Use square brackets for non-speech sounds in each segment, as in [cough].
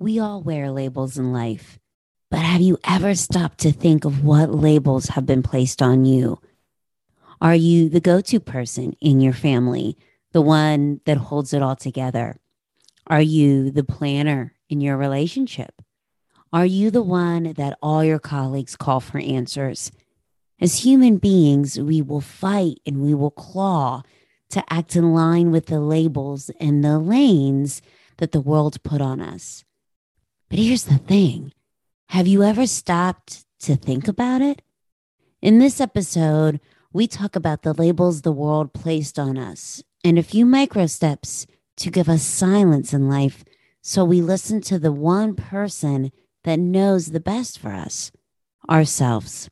We all wear labels in life, but have you ever stopped to think of what labels have been placed on you? Are you the go to person in your family, the one that holds it all together? Are you the planner in your relationship? Are you the one that all your colleagues call for answers? As human beings, we will fight and we will claw to act in line with the labels and the lanes that the world put on us. But here's the thing have you ever stopped to think about it? In this episode, we talk about the labels the world placed on us and a few micro steps to give us silence in life so we listen to the one person that knows the best for us ourselves.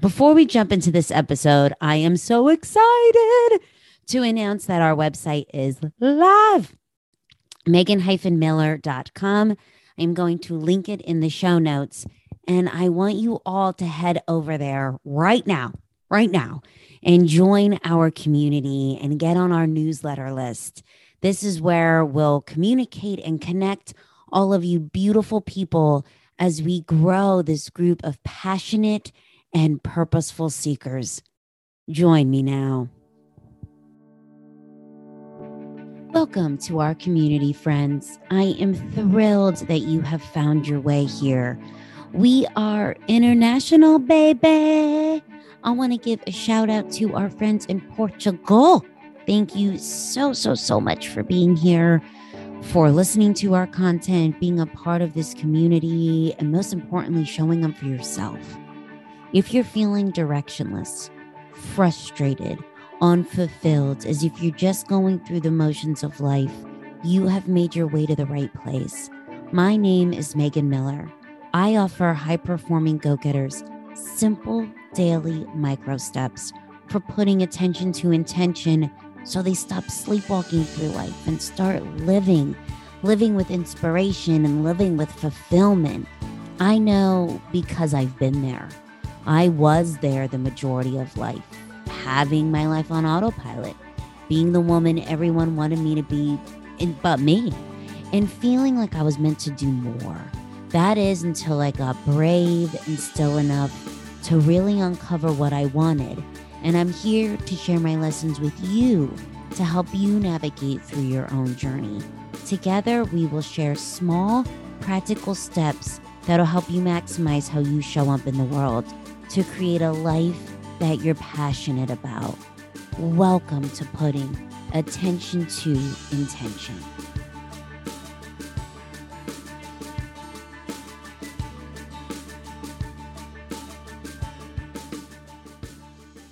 Before we jump into this episode, I am so excited to announce that our website is live. Megan-Miller.com. I'm going to link it in the show notes. And I want you all to head over there right now, right now, and join our community and get on our newsletter list. This is where we'll communicate and connect all of you beautiful people as we grow this group of passionate and purposeful seekers. Join me now. Welcome to our community, friends. I am thrilled that you have found your way here. We are international, baby. I want to give a shout out to our friends in Portugal. Thank you so, so, so much for being here, for listening to our content, being a part of this community, and most importantly, showing up for yourself. If you're feeling directionless, frustrated, unfulfilled, as if you're just going through the motions of life, you have made your way to the right place. My name is Megan Miller. I offer high performing go getters simple daily micro steps for putting attention to intention so they stop sleepwalking through life and start living, living with inspiration and living with fulfillment. I know because I've been there. I was there the majority of life having my life on autopilot, being the woman everyone wanted me to be, but me, and feeling like I was meant to do more. That is until I got brave and still enough to really uncover what I wanted. And I'm here to share my lessons with you to help you navigate through your own journey. Together, we will share small, practical steps that'll help you maximize how you show up in the world to create a life that you're passionate about. Welcome to putting attention to intention.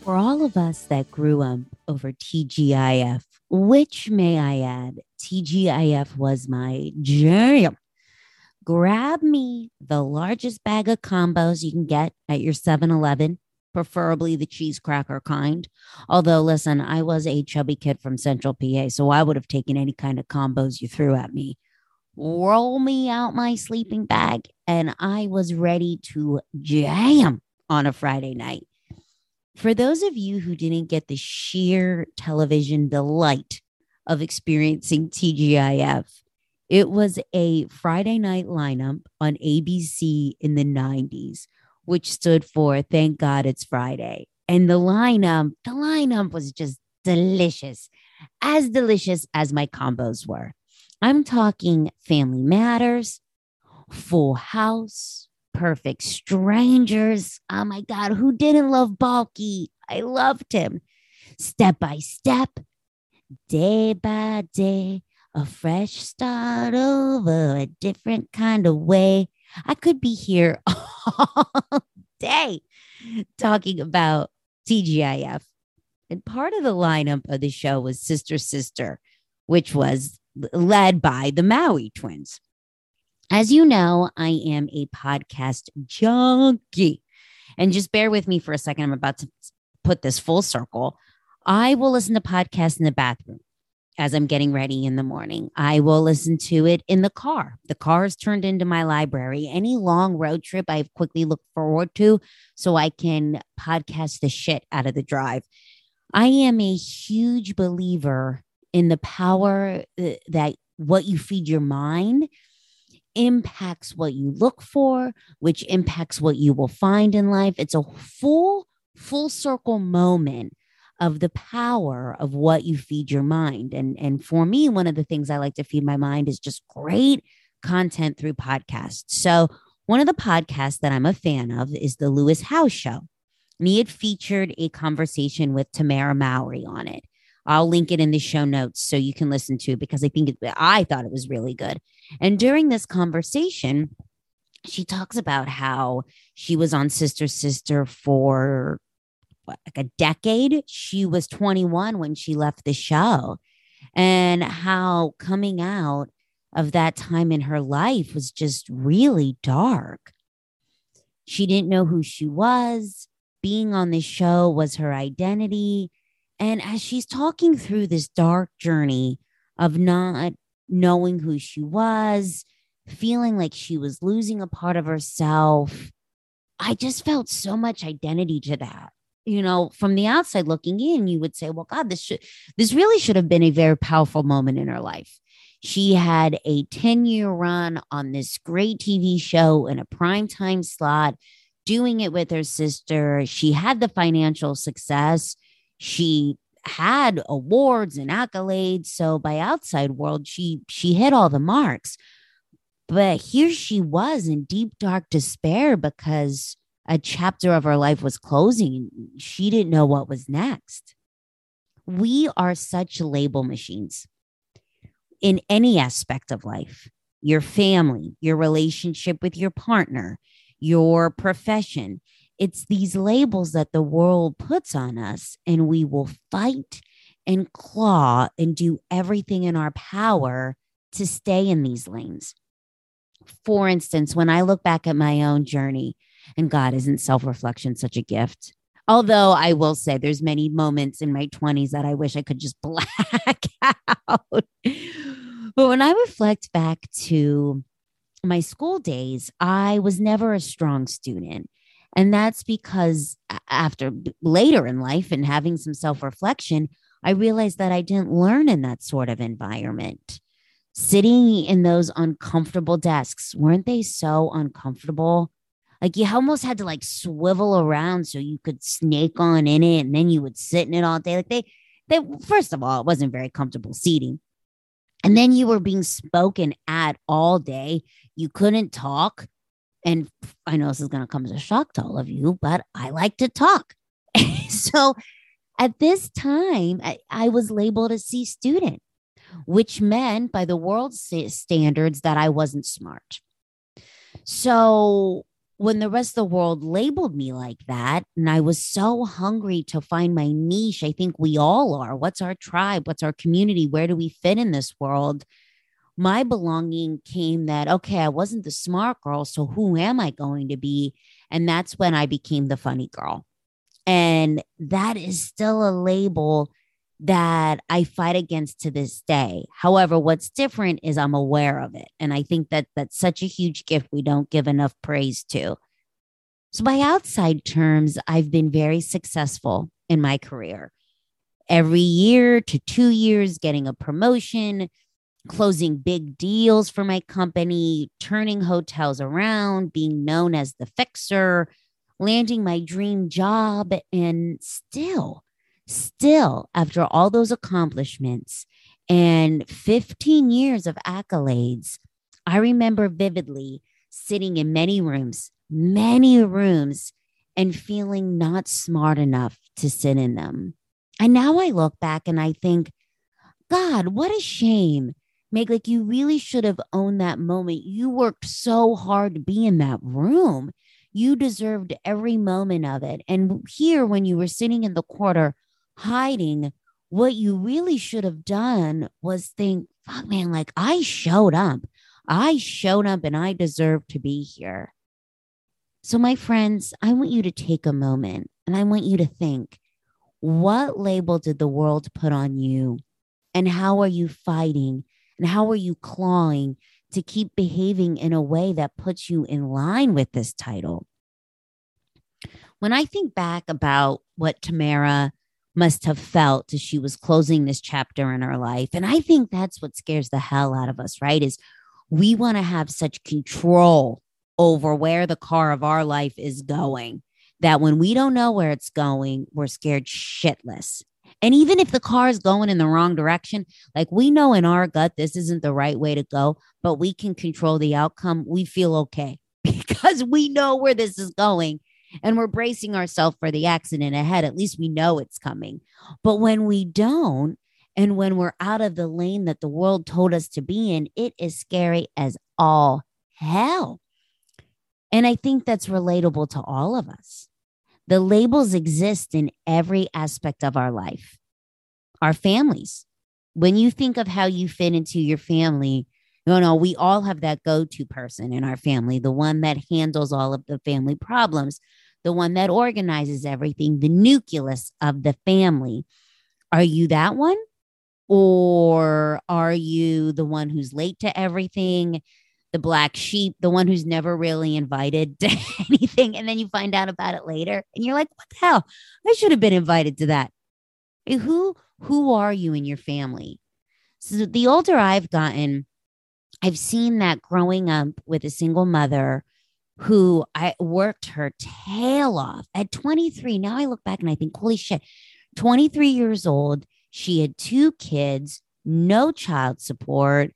For all of us that grew up over TGIF, which may I add, TGIF was my jam. Grab me the largest bag of combos you can get at your 7 Eleven preferably the cheese cracker kind. Although, listen, I was a chubby kid from Central PA, so I would have taken any kind of combos you threw at me. Roll me out my sleeping bag, and I was ready to jam on a Friday night. For those of you who didn't get the sheer television delight of experiencing TGIF, it was a Friday night lineup on ABC in the 90s which stood for Thank God It's Friday. And the lineup, the lineup was just delicious, as delicious as my combos were. I'm talking Family Matters, Full House, Perfect Strangers. Oh my God, who didn't love Balki? I loved him. Step by step, day by day, a fresh start over a different kind of way. I could be here [laughs] all day talking about TGIF. And part of the lineup of the show was Sister Sister, which was led by the Mowry twins. As you know, I am a podcast junkie. And just bear with me for a second. I'm about to put this full circle. I will listen to podcasts in the bathroom as I'm getting ready in the morning. I will listen to it in the car. The car is turned into my library. Any long road trip I've quickly look forward to so I can podcast the shit out of the drive. I am a huge believer in the power uh, that what you feed your mind impacts what you look for, which impacts what you will find in life. It's a full, full circle moment of the power of what you feed your mind. And, and for me, one of the things I like to feed my mind is just great content through podcasts. So, one of the podcasts that I'm a fan of is the Lewis Howes Show. And he had featured a conversation with Tamara Mowry on it. I'll link it in the show notes so you can listen to it because I think it, I thought it was really good. And during this conversation, she talks about how she was on Sister Sister for like a decade. She was 21 when she left the show, and how coming out of that time in her life was just really dark. She didn't know who she was. Being on the show was her identity. And as she's talking through this dark journey of not knowing who she was, feeling like she was losing a part of herself, I just felt so much identity to that. You know, from the outside looking in, you would say, well, God, this should, this really should have been a very powerful moment in her life. She had a 10 year run on this great TV show in a prime time slot, doing it with her sister. She had the financial success. She had awards and accolades. So by outside world, she she hit all the marks. But here she was in deep dark despair because a chapter of her life was closing. She didn't know what was next. We are such label machines in any aspect of life your family, your relationship with your partner, your profession. It's these labels that the world puts on us, and we will fight and claw and do everything in our power to stay in these lanes. For instance, when I look back at my own journey, and God isn't self reflection such a gift? Although I will say there's many moments in my 20s that I wish I could just [laughs] black out. But when I reflect back to my school days, I was never a strong student. And that's because after later in life and having some self reflection, I realized that I didn't learn in that sort of environment. Sitting in those uncomfortable desks, weren't they so uncomfortable? Like you almost had to like swivel around so you could snake on in it and then you would sit in it all day. Like they, they, first of all, it wasn't very comfortable seating. And then you were being spoken at all day. You couldn't talk. And I know this is going to come as a shock to all of you, but I like to talk. [laughs] so at this time, I, I, was labeled a C student, which meant by the world's standards that I wasn't smart. So when the rest of the world labeled me like that, and I was so hungry to find my niche, I think we all are. What's our tribe? What's our community? Where do we fit in this world? My belonging came that, okay, I wasn't the smart girl. So who am I going to be? And that's when I became the funny girl. And that is still a label that I fight against to this day. However, what's different is I'm aware of it. And I think that that's such a huge gift we don't give enough praise to. So, by outside terms, I've been very successful in my career. Every year to two years, getting a promotion, closing big deals for my company, turning hotels around, being known as the fixer, landing my dream job, and still still, after all those accomplishments and 15 years of accolades, I remember vividly sitting in many rooms, many rooms, and feeling not smart enough to sit in them. And now I look back and I think, God, what a shame. Meg, like you really should have owned that moment. You worked so hard to be in that room. You deserved every moment of it. And here, when you were sitting in the corner, hiding, what you really should have done was think, fuck, man, like I showed up. I showed up and I deserve to be here. So, my friends, I want you to take a moment and I want you to think what label did the world put on you? And how are you fighting? And how are you clawing to keep behaving in a way that puts you in line with this title? When I think back about what Tamera must have felt as she was closing this chapter in her life. And I think that's what scares the hell out of us, right? Is we want to have such control over where the car of our life is going that when we don't know where it's going, we're scared shitless. And even if the car is going in the wrong direction, like we know in our gut, this isn't the right way to go, but we can control the outcome. We feel okay [laughs] because we know where this is going and we're bracing ourselves for the accident ahead. At least we know it's coming. But when we don't, and when we're out of the lane that the world told us to be in, it is scary as all hell. And I think that's relatable to all of us. The labels exist in every aspect of our life. Our families. When you think of how you fit into your family, you know, we all have that go to person in our family, the one that handles all of the family problems, the one that organizes everything, the nucleus of the family. Are you that one? Or are you the one who's late to everything, the black sheep, the one who's never really invited [laughs] to anything? And then you find out about it later and you're like, what the hell? I should have been invited to that. Who who are you in your family? So the older I've gotten, I've seen that growing up with a single mother who I worked her tail off at 23. Now I look back and I think, holy shit, 23 years old. She had two kids, no child support.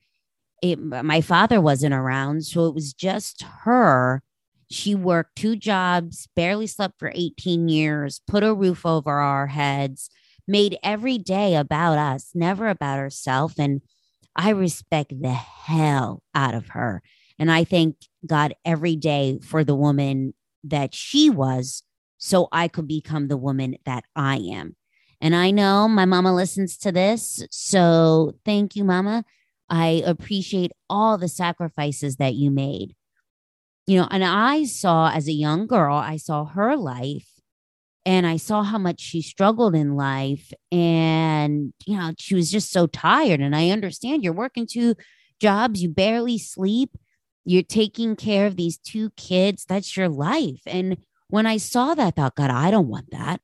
It, my father wasn't around. So it was just her. She worked two jobs, barely slept for 18 years, put a roof over our heads, made every day about us, never about herself. And I respect the hell out of her. And I thank God every day for the woman that she was so I could become the woman that I am. And I know my mama listens to this. So thank you, mama. I appreciate all the sacrifices that you made. You know, and I saw as a young girl, I saw her life and I saw how much she struggled in life. And, you know, she was just so tired. And I understand you're working two jobs, you barely sleep you're taking care of these two kids. That's your life. And when I saw that, I thought, God, I don't want that.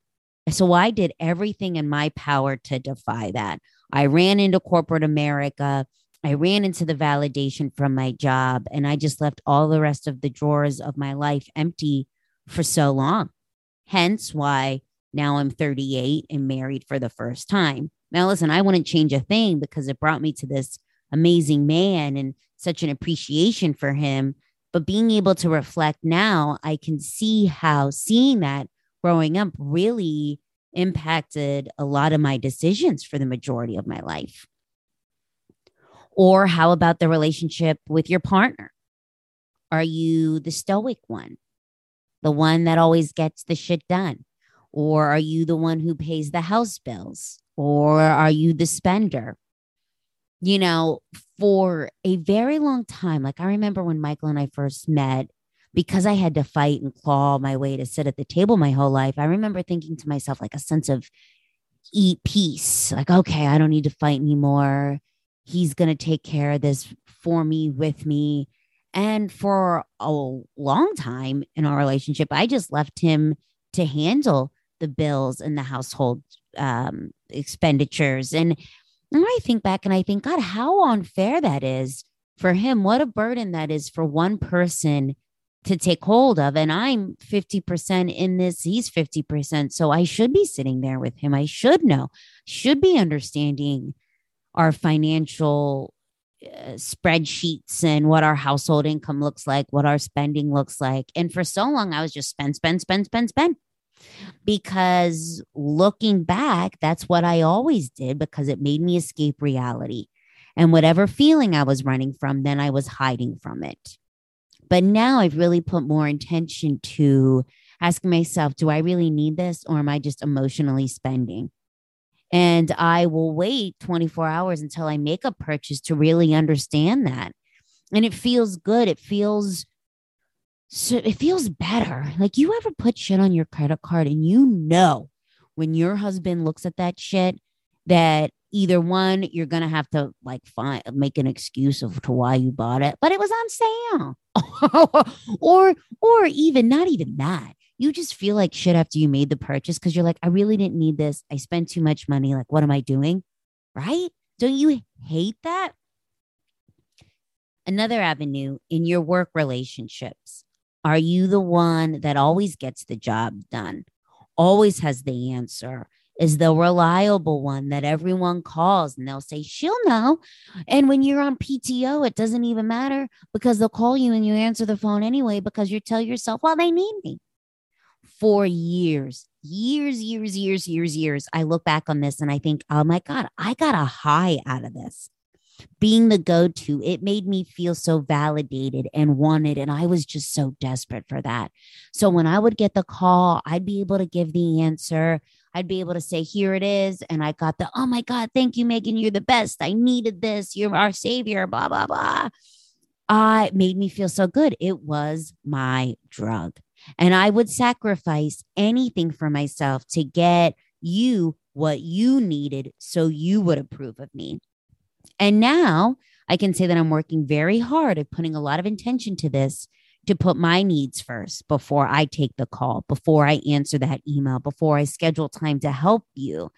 So I did everything in my power to defy that. I ran into corporate America. I ran into the validation from my job, and I just left all the rest of the drawers of my life empty for so long. Hence why now I'm 38 and married for the first time. Now, listen, I wouldn't change a thing because it brought me to this amazing man and such an appreciation for him. But being able to reflect now, I can see how seeing that growing up really impacted a lot of my decisions for the majority of my life. Or how about the relationship with your partner? Are you the stoic one, the one that always gets the shit done? Or are you the one who pays the house bills? Or are you the spender? You know, for a very long time. Like I remember when Michael and I first met, because I had to fight and claw my way to sit at the table my whole life, I remember thinking to myself, like a sense of eat peace. Like, okay, I don't need to fight anymore. He's going to take care of this for me, with me. And for a long time in our relationship, I just left him to handle the bills and the household um, expenditures. And and I think back and I think, God, how unfair that is for him. What a burden that is for one person to take hold of. And I'm 50% in this, he's 50%. So I should be sitting there with him. I should know, should be understanding our financial uh, spreadsheets and what our household income looks like, what our spending looks like. And for so long, I was just spend, spend, spend, spend, spend because looking back, that's what I always did because it made me escape reality. And whatever feeling I was running from, then I was hiding from it. But now I've really put more intention to asking myself, do I really need this or am I just emotionally spending? And I will wait 24 hours until I make a purchase to really understand that. And it feels good. It feels so it feels better. Like you ever put shit on your credit card and you know when your husband looks at that shit that either one you're gonna have to like find make an excuse of to why you bought it, but it was on sale, [laughs] or or even not even that. You just feel like shit after you made the purchase because you're like, I really didn't need this. I spent too much money. Like, what am I doing? Right? Don't you hate that? Another avenue in your work relationships. Are you the one that always gets the job done, always has the answer, is the reliable one that everyone calls and they'll say, she'll know. And when you're on PTO, it doesn't even matter because they'll call you and you answer the phone anyway because you tell yourself, well, they need me. For years, years, years, years, years, years, I look back on this and I think, oh my God, I got a high out of this being the go to, it made me feel so validated and wanted. And I was just so desperate for that. So when I would get the call, I'd be able to give the answer. I'd be able to say, here it is. And I got the, oh my God, thank you, Megan. You're the best. I needed this. You're our savior, blah, blah, blah. It made me feel so good. It was my drug. And I would sacrifice anything for myself to get you what you needed so you would approve of me. And now I can say that I'm working very hard at putting a lot of intention to this to put my needs first before I take the call, before I answer that email, before I schedule time to help you.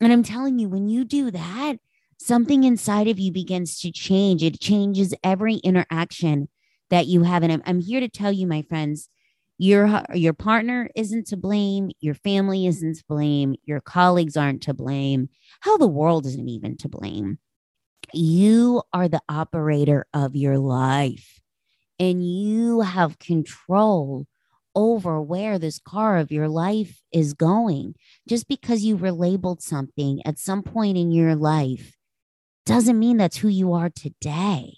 And I'm telling you, when you do that, something inside of you begins to change. It changes every interaction that you have. And I'm, I'm here to tell you, my friends, your your partner isn't to blame, your family isn't to blame, your colleagues aren't to blame, how the world isn't even to blame. You are the operator of your life and you have control over where this car of your life is going. Just because you were labeled something at some point in your life doesn't mean that's who you are today.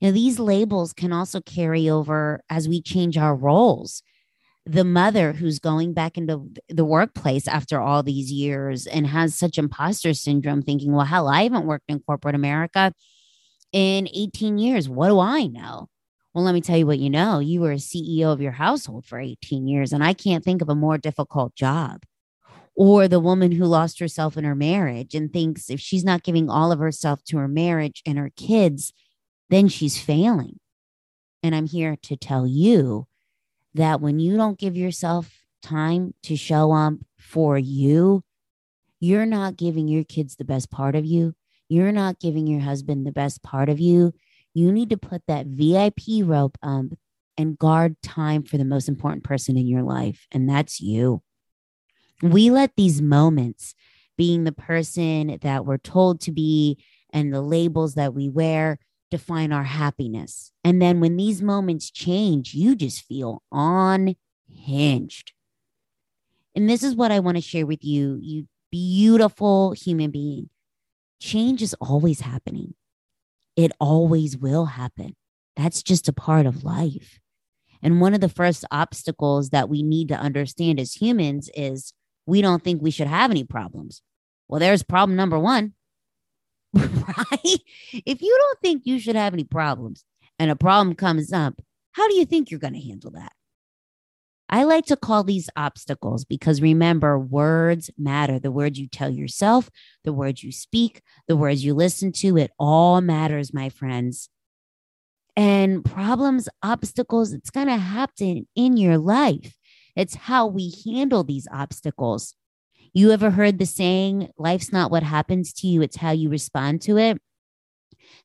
Now, these labels can also carry over as we change our roles the mother who's going back into the workplace after all these years and has such imposter syndrome, thinking, well, hell, I haven't worked in corporate America in 18 years. What do I know? Well, let me tell you what you know. You were a CEO of your household for 18 years, and I can't think of a more difficult job. Or the woman who lost herself in her marriage and thinks if she's not giving all of herself to her marriage and her kids, then she's failing. And I'm here to tell you that when you don't give yourself time to show up for you, you're not giving your kids the best part of you. You're not giving your husband the best part of you. You need to put that VIP rope up and guard time for the most important person in your life, and that's you. We let these moments, being the person that we're told to be and the labels that we wear, define our happiness. And then when these moments change, you just feel unhinged. And this is what I want to share with you, you beautiful human being. Change is always happening, it always will happen. That's just a part of life. And one of the first obstacles that we need to understand as humans is we don't think we should have any problems. Well, there's problem number one [laughs] right? If you don't think you should have any problems and a problem comes up, how do you think you're going to handle that? I like to call these obstacles because remember, words matter. The words you tell yourself, the words you speak, the words you listen to, it all matters, my friends. And problems, obstacles, it's going to happen in your life. It's how we handle these obstacles. You ever heard the saying, life's not what happens to you, it's how you respond to it?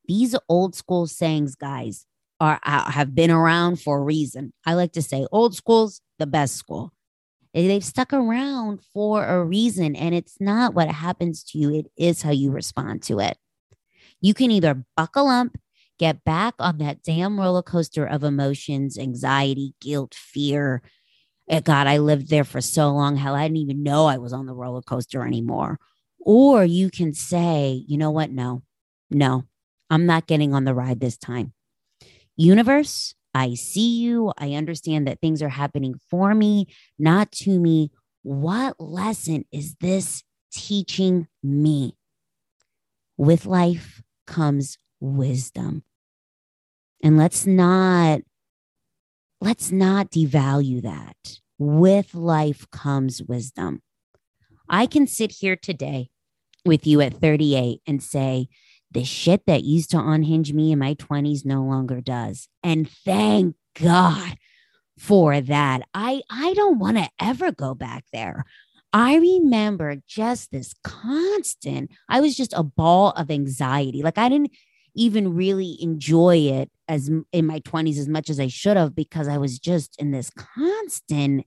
These old school sayings, guys, are uh, have been around for a reason. I like to say old school's the best school. They've stuck around for a reason, and it's not what happens to you, it is how you respond to it. You can either buckle up, get back on that damn roller coaster of emotions, anxiety, guilt, fear, Eh, God, I lived there for so long. Hell, I didn't even know I was on the roller coaster anymore. Or you can say, you know what? No, no, I'm not getting on the ride this time. Universe, I see you. I understand that things are happening for me, not to me. What lesson is this teaching me? With life comes wisdom. And let's not let's not devalue that. With life comes wisdom. I can sit here today with you at 38 and say, the shit that used to unhinge me in my 20s no longer does. And thank God for that. I I don't want to ever go back there. I remember just this constant, I was just a ball of anxiety. Like I didn't even really enjoy it as in my 20s as much as I should have because I was just in this constant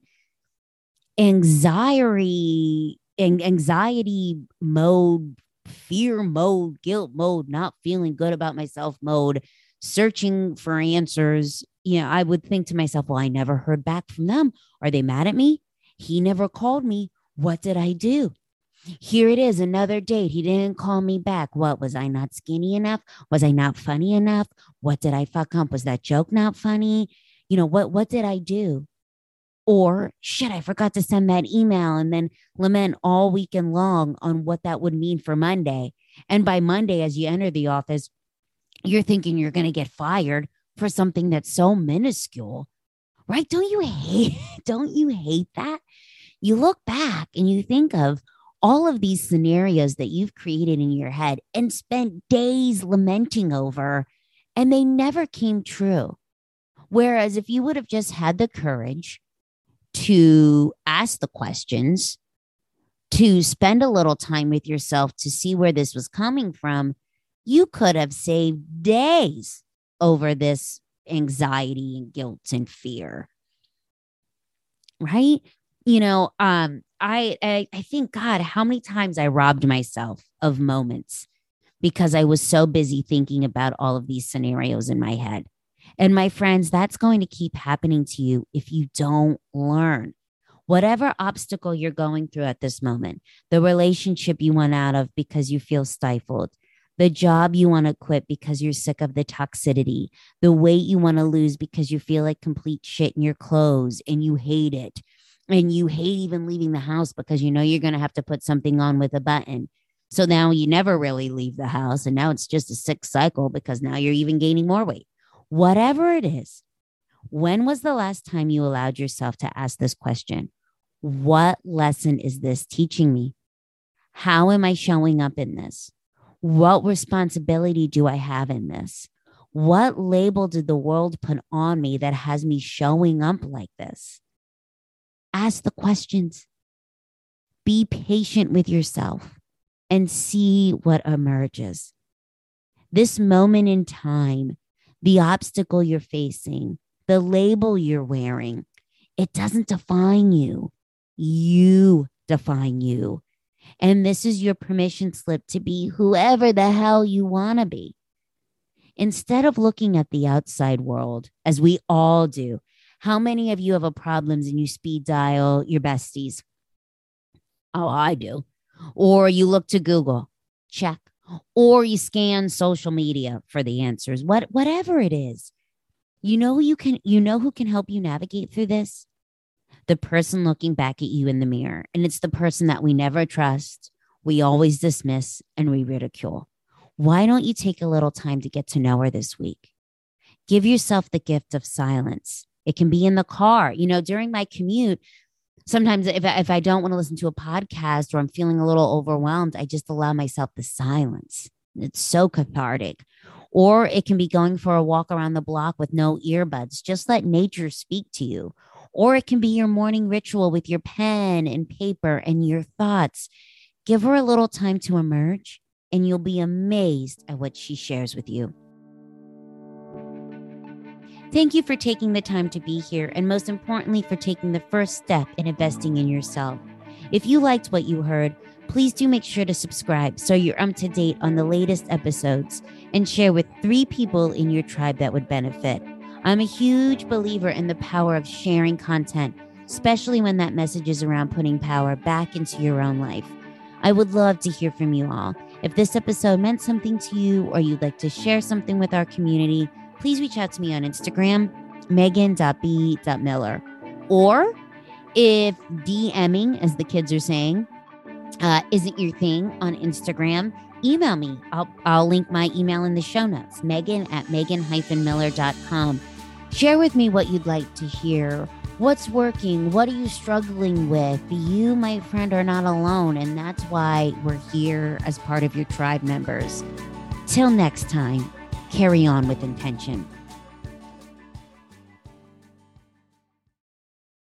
anxiety and anxiety mode fear mode guilt mode not feeling good about myself mode searching for answers. You know i would think to myself well i never heard back from them. Are they mad at me? He never called me. What did i do here it is another date. He didn't call me back. What was i not skinny enough? Was i not funny enough? What did i fuck up? Was that joke not funny? You know what what did i do? Or shit, I forgot to send that email and then lament all weekend long on what that would mean for Monday. And by Monday, as you enter the office, you're thinking you're going to get fired for something that's so minuscule, right? Don't you hate, [laughs] don't you hate that? You look back and you think of all of these scenarios that you've created in your head and spent days lamenting over, and they never came true. Whereas if you would have just had the courage to ask the questions, to spend a little time with yourself to see where this was coming from, you could have saved days over this anxiety and guilt and fear. Right? You know, um, I, I I think God, how many times I robbed myself of moments because I was so busy thinking about all of these scenarios in my head. And my friends, that's going to keep happening to you if you don't learn. Whatever obstacle you're going through at this moment, the relationship you want out of because you feel stifled, the job you want to quit because you're sick of the toxicity, the weight you want to lose because you feel like complete shit in your clothes and you hate it. And you hate even leaving the house because you know you're going to have to put something on with a button. So now you never really leave the house. And now it's just a sick cycle because now you're even gaining more weight whatever it is, when was the last time you allowed yourself to ask this question? What lesson is this teaching me? How am I showing up in this? What responsibility do I have in this? What label did the world put on me that has me showing up like this? Ask the questions. Be patient with yourself and see what emerges. This moment in time the obstacle you're facing, the label you're wearing, it doesn't define you. You define you. And this is your permission slip to be whoever the hell you want to be. Instead of looking at the outside world, as we all do, how many of you have a problems and you speed dial your besties? Oh, I do. Or you look to Google, check. Or you scan social media for the answers what whatever it is. You know you can you know who can help you navigate through this? The person looking back at you in the mirror. And it's the person that we never trust we always dismiss and we ridicule. Why don't you take a little time to get to know her this week? Give yourself the gift of silence it can be in the car you know during my commute sometimes if I, if I don't want to listen to a podcast or I'm feeling a little overwhelmed, I just allow myself the silence. It's so cathartic. Or it can be going for a walk around the block with no earbuds. Just let nature speak to you. Or it can be your morning ritual with your pen and paper and your thoughts. Give her a little time to emerge, and you'll be amazed at what she shares with you. Thank you for taking the time to be here, and most importantly, for taking the first step in investing in yourself. If you liked what you heard, please do make sure to subscribe so you're up to date on the latest episodes and share with three people in your tribe that would benefit. I'm a huge believer in the power of sharing content, especially when that message is around putting power back into your own life. I would love to hear from you all. If this episode meant something to you or you'd like to share something with our community, please reach out to me on Instagram, megan.b.miller. Or if DMing, as the kids are saying, uh, isn't your thing on Instagram, email me. I'll, I'll link my email in the show notes, megan at megan-miller.com. Share with me what you'd like to hear. What's working? What are you struggling with? You, my friend, are not alone. And that's why we're here as part of your tribe members. Till next time carry on with intention.